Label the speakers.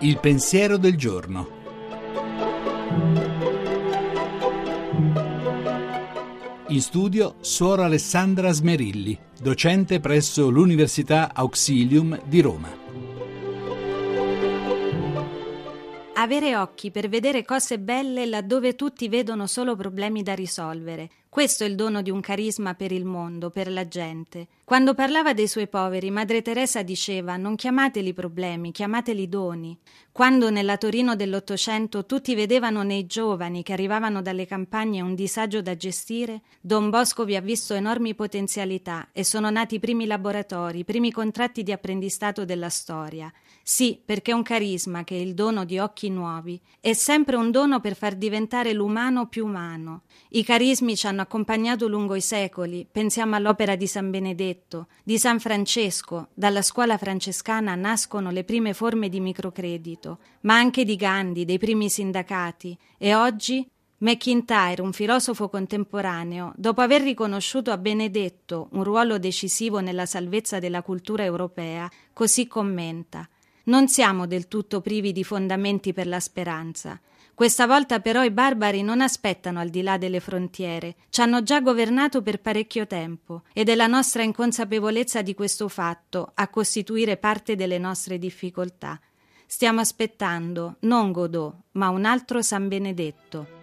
Speaker 1: Il pensiero del giorno. In studio Suora Alessandra Smerilli, docente presso l'Università Auxilium di Roma.
Speaker 2: Avere occhi per vedere cose belle laddove tutti vedono solo problemi da risolvere. Questo è il dono di un carisma per il mondo, per la gente. Quando parlava dei suoi poveri, Madre Teresa diceva: Non chiamateli problemi, chiamateli doni. Quando nella Torino dell'Ottocento tutti vedevano nei giovani che arrivavano dalle campagne un disagio da gestire, Don Bosco vi ha visto enormi potenzialità e sono nati i primi laboratori, i primi contratti di apprendistato della storia. Sì, perché un carisma, che è il dono di occhi nuovi, è sempre un dono per far diventare l'umano più umano. I carismi ci hanno accompagnato lungo i secoli, pensiamo all'opera di San Benedetto, di San Francesco, dalla scuola francescana nascono le prime forme di microcredito, ma anche di Gandhi, dei primi sindacati, e oggi McIntyre, un filosofo contemporaneo, dopo aver riconosciuto a Benedetto un ruolo decisivo nella salvezza della cultura europea, così commenta non siamo del tutto privi di fondamenti per la speranza. Questa volta però i barbari non aspettano al di là delle frontiere, ci hanno già governato per parecchio tempo ed è la nostra inconsapevolezza di questo fatto a costituire parte delle nostre difficoltà. Stiamo aspettando non Godot, ma un altro San Benedetto.